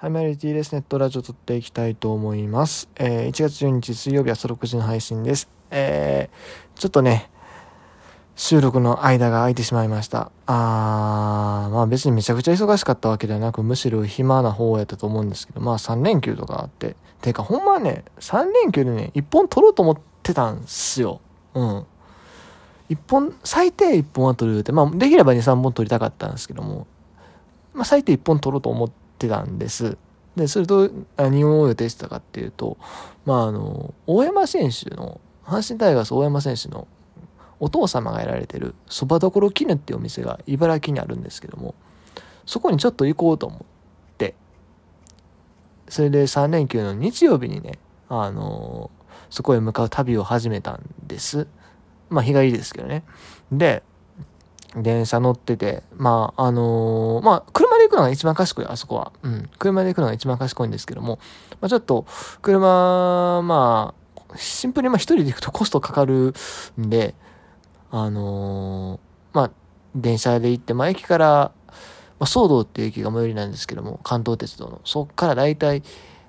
はい、マリティーです。ネットラジオ撮っていきたいと思います。えー、1月12日水曜日朝6時の配信です。えー、ちょっとね、収録の間が空いてしまいました。あー、まあ別にめちゃくちゃ忙しかったわけではなく、むしろ暇な方やったと思うんですけど、まあ3連休とかあって。てかほんまはね、3連休でね、1本撮ろうと思ってたんすよ。うん。1本、最低1本は撮るって、まあできれば2、3本撮りたかったんですけども、まあ最低1本撮ろうと思って、ってたんです。で、それと何を予定してたかっていうと、まあ、あの、大山選手の、阪神タイガース大山選手のお父様がやられてるそばどころ絹っていうお店が茨城にあるんですけども、そこにちょっと行こうと思って、それで3連休の日曜日にね、あの、そこへ向かう旅を始めたんです。まあ日帰りですけどね。で、電車乗ってて、まあ、あのー、まあ、車で行くのが一番賢い、あそこは。うん。車で行くのが一番賢いんですけども、まあ、ちょっと、車、まあ、シンプルにまあ一人で行くとコストかかるんで、あのー、まあ、電車で行って、まあ、駅から、まあ、騒動っていう駅が最寄りなんですけども、関東鉄道の。そっからだいたい、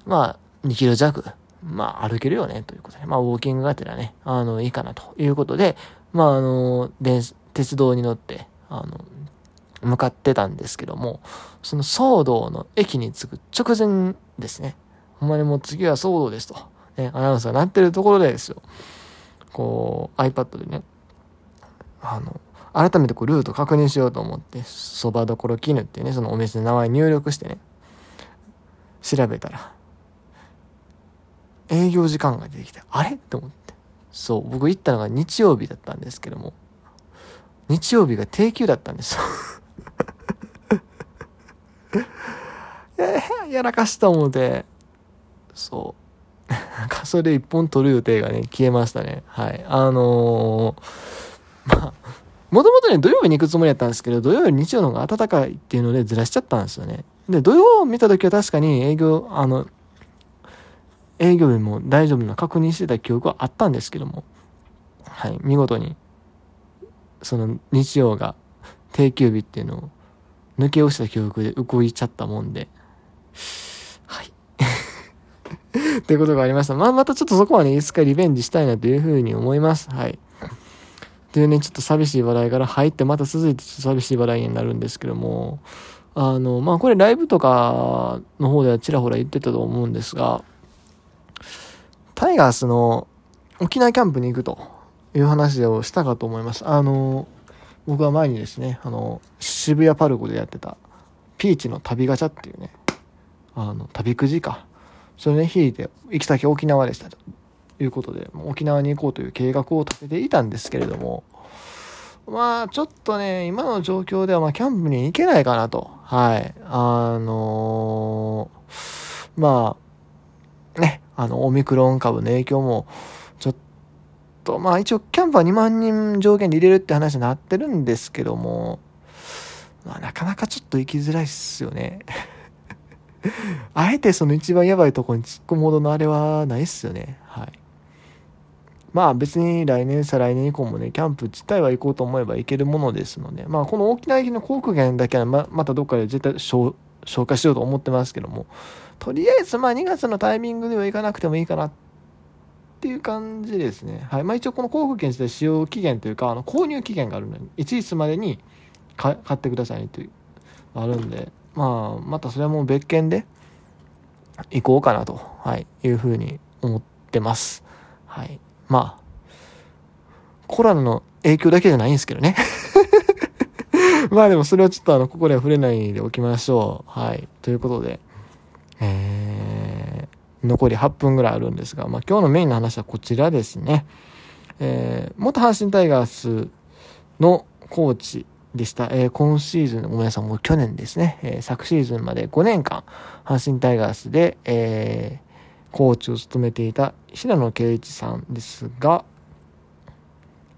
まあ、2キロ弱、まあ、歩けるよね、ということで、まあ、ウォーキングがてらね、あの、いいかな、ということで、まあ、あの、電、鉄道に乗って、あの、向かってたんですけども、その騒動の駅に着く直前ですね。ほんまにもう次は騒動ですと。ね、アナウンスが鳴ってるところでですよ。こう、iPad でね、あの、改めてこうルート確認しようと思って、そばどころ絹っていうね、そのお店の名前入力してね、調べたら、営業時間が出てきて、あれ？って思って。そう、僕行ったのが日曜日だったんですけども、日曜日が定休だったんですよや。やらかした思うて、そう。なんかそれ一本取る予定がね、消えましたね。はい。あのー、まあ、もともとね、土曜日に行くつもりだったんですけど、土曜より日曜の方が暖かいっていうのでずらしちゃったんですよね。で、土曜見た時は確かに営業、あの、営業日も大丈夫な確認してた記憶はあったんですけども、はい、見事にその日曜が定休日っていうのを抜け落ちた記憶で動いちゃったもんで、はい。っていうことがありました。まあ、またちょっとそこはね、いつかリベンジしたいなというふうに思います。はい。というね、ちょっと寂しい話題から入って、また続いてちょっと寂しい話題になるんですけども、あの、まあ、これライブとかの方ではちらほら言ってたと思うんですが、タイガースの沖縄キャンプに行くと。いう話をしたかと思います。あの、僕は前にですね、あの、渋谷パルコでやってた、ピーチの旅ガチャっていうね、あの、旅くじか。それね、引いて、行き先沖縄でしたということで、沖縄に行こうという計画を立てていたんですけれども、まあ、ちょっとね、今の状況では、ま、キャンプに行けないかなと。はい。あのー、まあ、ね、あの、オミクロン株の影響も、と、まあ一応キャンプは2万人上限で入れるって話になってるんですけども、まあなかなかちょっと行きづらいっすよね。あえてその一番やばいとこに突っ込むほどのあれはないっすよね。はい。まあ別に来年再来年以降もね、キャンプ自体は行こうと思えば行けるものですので、まあこの沖縄行きの航空券だけはままたどっかで絶対消化しようと思ってますけども、とりあえずまあ2月のタイミングでは行かなくてもいいかなってっていう感じですね。はい。まあ一応この航空券自体使用期限というか、あの購入期限があるので、いついつまでに買ってくださいという、あるんで、まあまたそれはもう別件で行こうかなと、はい、いうふうに思ってます。はい。まあ、コロナの影響だけじゃないんですけどね。まあでもそれはちょっとあの、ここでは触れないでおきましょう。はい。ということで、残り8分ぐらいあるんですが、まあ、今日のメインの話はこちらですね。えー、元阪神タイガースのコーチでした。えー、今シーズン、ごめんなさい、もう去年ですね。えー、昨シーズンまで5年間、阪神タイガースで、えー、コーチを務めていた平野圭一さんですが、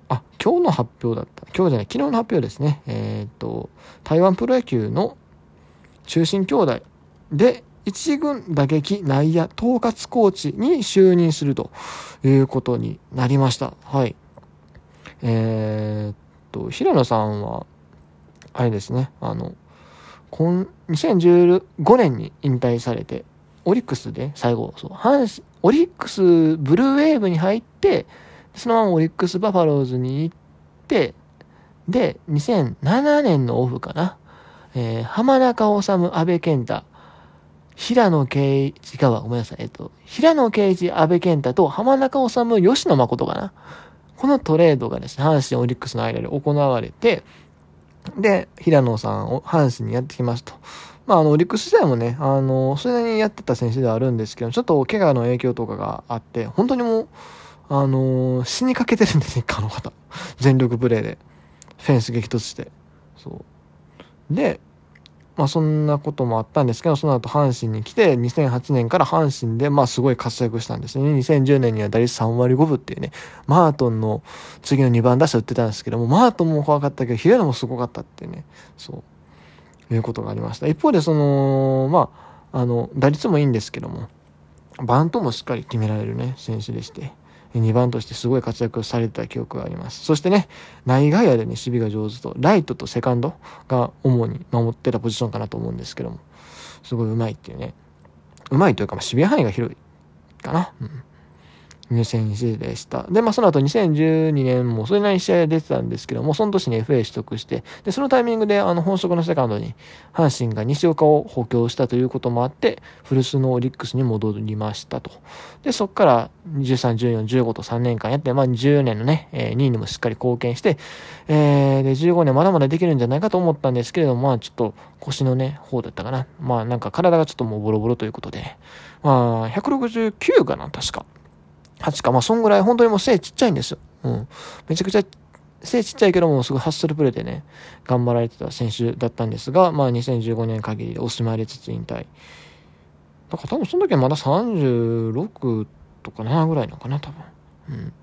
あ、今日の発表だった。今日じゃない、昨日の発表ですね。えっ、と、台湾プロ野球の中心兄弟で、一軍打撃内野統括コーチに就任するということになりました。はい。えー、っと、平野さんは、あれですね、あの、今2015年に引退されて、オリックスで最後、そう、阪神、オリックスブルーウェーブに入って、そのままオリックスバファローズに行って、で、2007年のオフかな。えー、浜中治、安倍健太、平野圭一、違うわ、ごめんなさい。えっと、平野圭一、安倍健太と浜中治、吉野誠かな。このトレードがですね、阪神オリックスの間で行われて、で、平野さんを阪神にやってきますと。まあ、あの、オリックス時代もね、あの、それなりにやってた選手ではあるんですけど、ちょっと怪我の影響とかがあって、本当にもう、あの死にかけてるんですね、あの方。全力プレーで。フェンス激突して。そう。で、まあそんなこともあったんですけど、その後阪神に来て、2008年から阪神で、まあすごい活躍したんですね。2010年には打率3割5分っていうね、マートンの次の2番打者打ってたんですけども、マートンも怖かったけど、平野もすごかったっていうね、そう、いうことがありました。一方でその、まあ、あの、打率もいいんですけども、バントもしっかり決められるね、選手でして、2番としてすごい活躍されてた記憶があります。そしてね、内外野でね、守備が上手と、ライトとセカンドが主に守ってたポジションかなと思うんですけども、すごい上手いっていうね。上手いというか、まあ、守備範囲が広いかな。うん入選手でした。で、まあその後2012年もそれなりに試合出てたんですけども、その年に FA 取得して、で、そのタイミングであの本職のセカンドに阪神が西岡を補強したということもあって、古巣のオリックスに戻りましたと。で、そこから13、14、15と3年間やって、まあ10年のね、えー、2位にもしっかり貢献して、えー、で、15年まだまだできるんじゃないかと思ったんですけれども、まあちょっと腰のね、方だったかな。まあなんか体がちょっともうボロボロということで、まあ169かな、確か。8か、まあ、そんぐらい、本当にもう背ちっちゃいんですよ。うん。めちゃくちゃ、背ちっちゃいけども、すごいハッスルプレーでね、頑張られてた選手だったんですが、まあ、2015年限りでおしまいでつつ引退。だから多分その時はまだ36とか7ぐらいのかな、多分。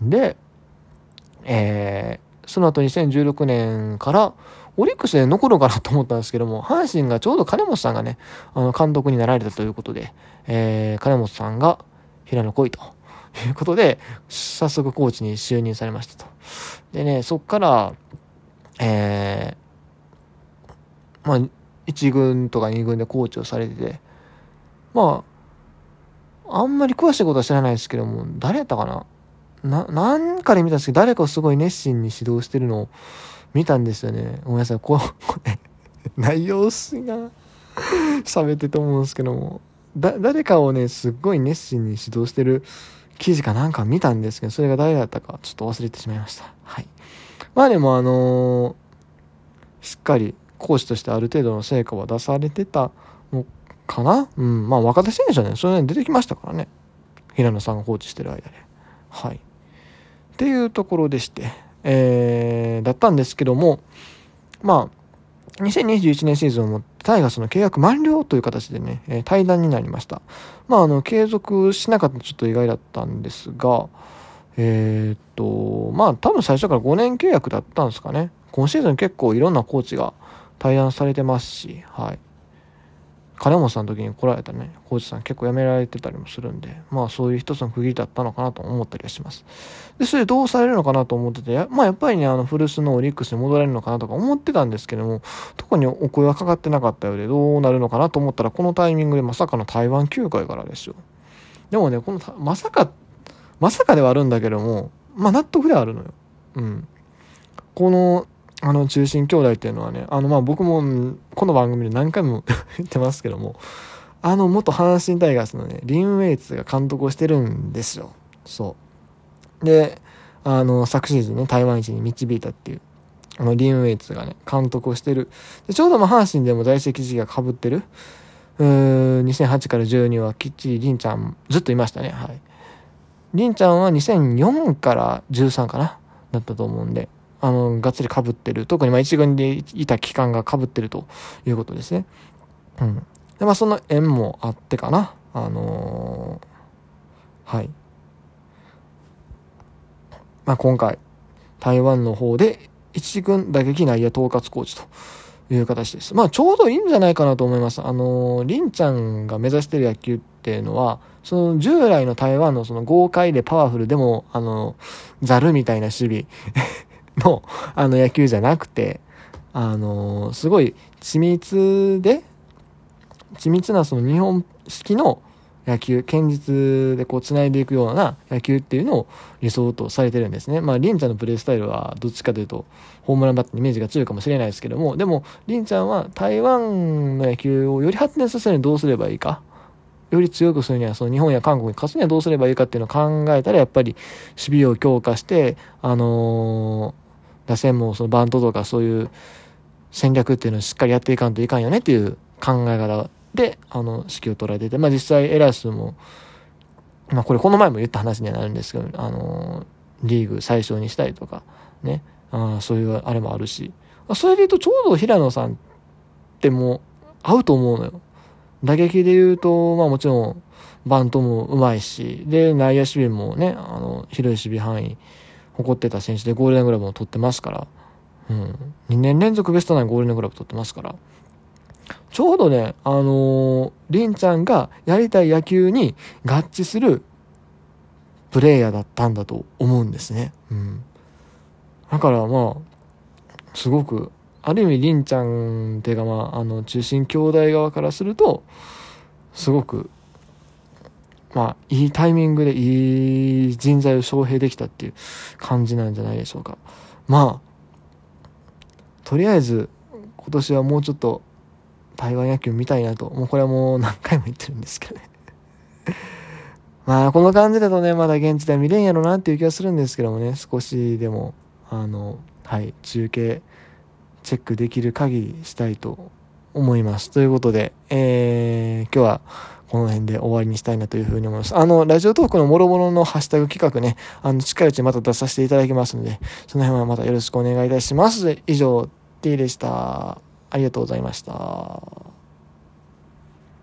うん。で、えー、その後2016年から、オリックスで残るかなと思ったんですけども、阪神がちょうど金本さんがね、あの、監督になられたということで、えー、金本さんが、平野来いと いうことで、早速コーチに就任されましたと。でね、そっから、えー、まあ、1軍とか2軍でコーチをされてて、まあ、あんまり詳しいことは知らないですけども、誰やったかな？な、なんかで見たんですけど、誰かをすごい熱心に指導してるのを見たんですよね。ごめんなさい、ここれ、内容薄いな。喋ってと思うんですけども。だ、誰かをね、すっごい熱心に指導してる記事かなんか見たんですけど、それが誰だったかちょっと忘れてしまいました。はい。まあでもあのー、しっかり講師としてある程度の成果は出されてたのかな？うん。まあ若手選手はね、それね出てきましたからね。平野さんがコーチしてる間で。はい。っていうところでして、えー、だったんですけども、まあ、2021年シーズンをもってタイガースの契約満了という形でね、え、対談になりました。まあ、あの、継続しなかったちょっと意外だったんですが、えー、っと、まあ、多分最初から5年契約だったんですかね。今シーズン結構いろんなコーチが対談されてますし、はい。金本さんの時に来られたね、コーチさん結構辞められてたりもするんで、まあそういう一つの区切りだったのかなと思ったりはします。で、それでどうされるのかなと思ってて、まあやっぱりね、あの古巣のオリックスに戻られるのかなとか思ってたんですけども、特にお声はかかってなかったようで、どうなるのかなと思ったら、このタイミングでまさかの台湾球界からですよ。でもね、この、まさか、まさかではあるんだけども、まあ納得ではあるのよ。うん。この、あの、中心兄弟っていうのはね、あの、まあ僕も、この番組で何回も 言ってますけども、あの、元阪神タイガースのね、リン・ウェイツが監督をしてるんですよ。そう。で、あの、昨シーズンね、台湾一に導いたっていう、あの、リン・ウェイツがね、監督をしてる。でちょうどまあ阪神でも在籍時期が被ってる。うーん、2008から12はきっちりリンちゃんずっといましたね。はい。リンちゃんは2004から13かなだったと思うんで、あの、がっつり被ってる。特にまあ一軍でいた期間が被ってるということですね。うん。で、まあその縁もあってかな。あのー、はい。まあ今回、台湾の方で一軍打撃内野統括コーチという形です。まあちょうどいいんじゃないかなと思います。あのー、りんちゃんが目指してる野球っていうのは、その従来の台湾のその豪快でパワフルでも、あの、ザルみたいな守備の、あの野球じゃなくて、あの、すごい緻密で、緻密なその日本式の野球、堅実でこう繋いでいくような野球っていうのを理想とされてるんですね。まあ、リンちゃんのプレースタイルはどっちかというと、ホームランバットのイメージが強いかもしれないですけども、でも、リンちゃんは台湾の野球をより発展させるにどうすればいいか。より強くするには、その日本や韓国に勝つにはどうすればいいかっていうのを考えたら、やっぱり守備を強化して、あのー、打線もそのバントとかそういう戦略っていうのをしっかりやっていかんといかんよねっていう考え方で、あの、指揮を取られてて、まあ実際エラー数も、まあこれこの前も言った話にはなるんですけど、あのー、リーグ最小にしたりとか、ね、あそういうあれもあるし、それで言うとちょうど平野さんってもう合うと思うのよ。打撃で言うと、まあもちろん、バントもうまいし、で、内野守備もね、あの、広い守備範囲、誇ってた選手でゴールデングラブも取ってますから、うん。2年連続ベストナインゴールデングラブ取ってますから、ちょうどね、あのー、りんちゃんがやりたい野球に合致するプレイヤーだったんだと思うんですね。うん。だからまあ、すごくある意味、りんちゃんっていうか、まあ、あの、中心兄弟側からすると、すごく、まあ、いいタイミングでいい人材を招聘できたっていう感じなんじゃないでしょうか。まあ、とりあえず、今年はもうちょっと台湾野球見たいなと、もうこれはもう何回も言ってるんですけどね。まあ、この感じだとね、まだ現地では見れんやろなっていう気がするんですけどもね、少しでも、あの、はい、中継、チェックできる限りしたいと思います。ということで、えー、今日はこの辺で終わりにしたいなというふうに思います。あの、ラジオトークのもろもろのハッシュタグ企画ね、あの、近いうちまた出させていただきますので、その辺はまたよろしくお願いいたします。以上、T でした。ありがとうございました。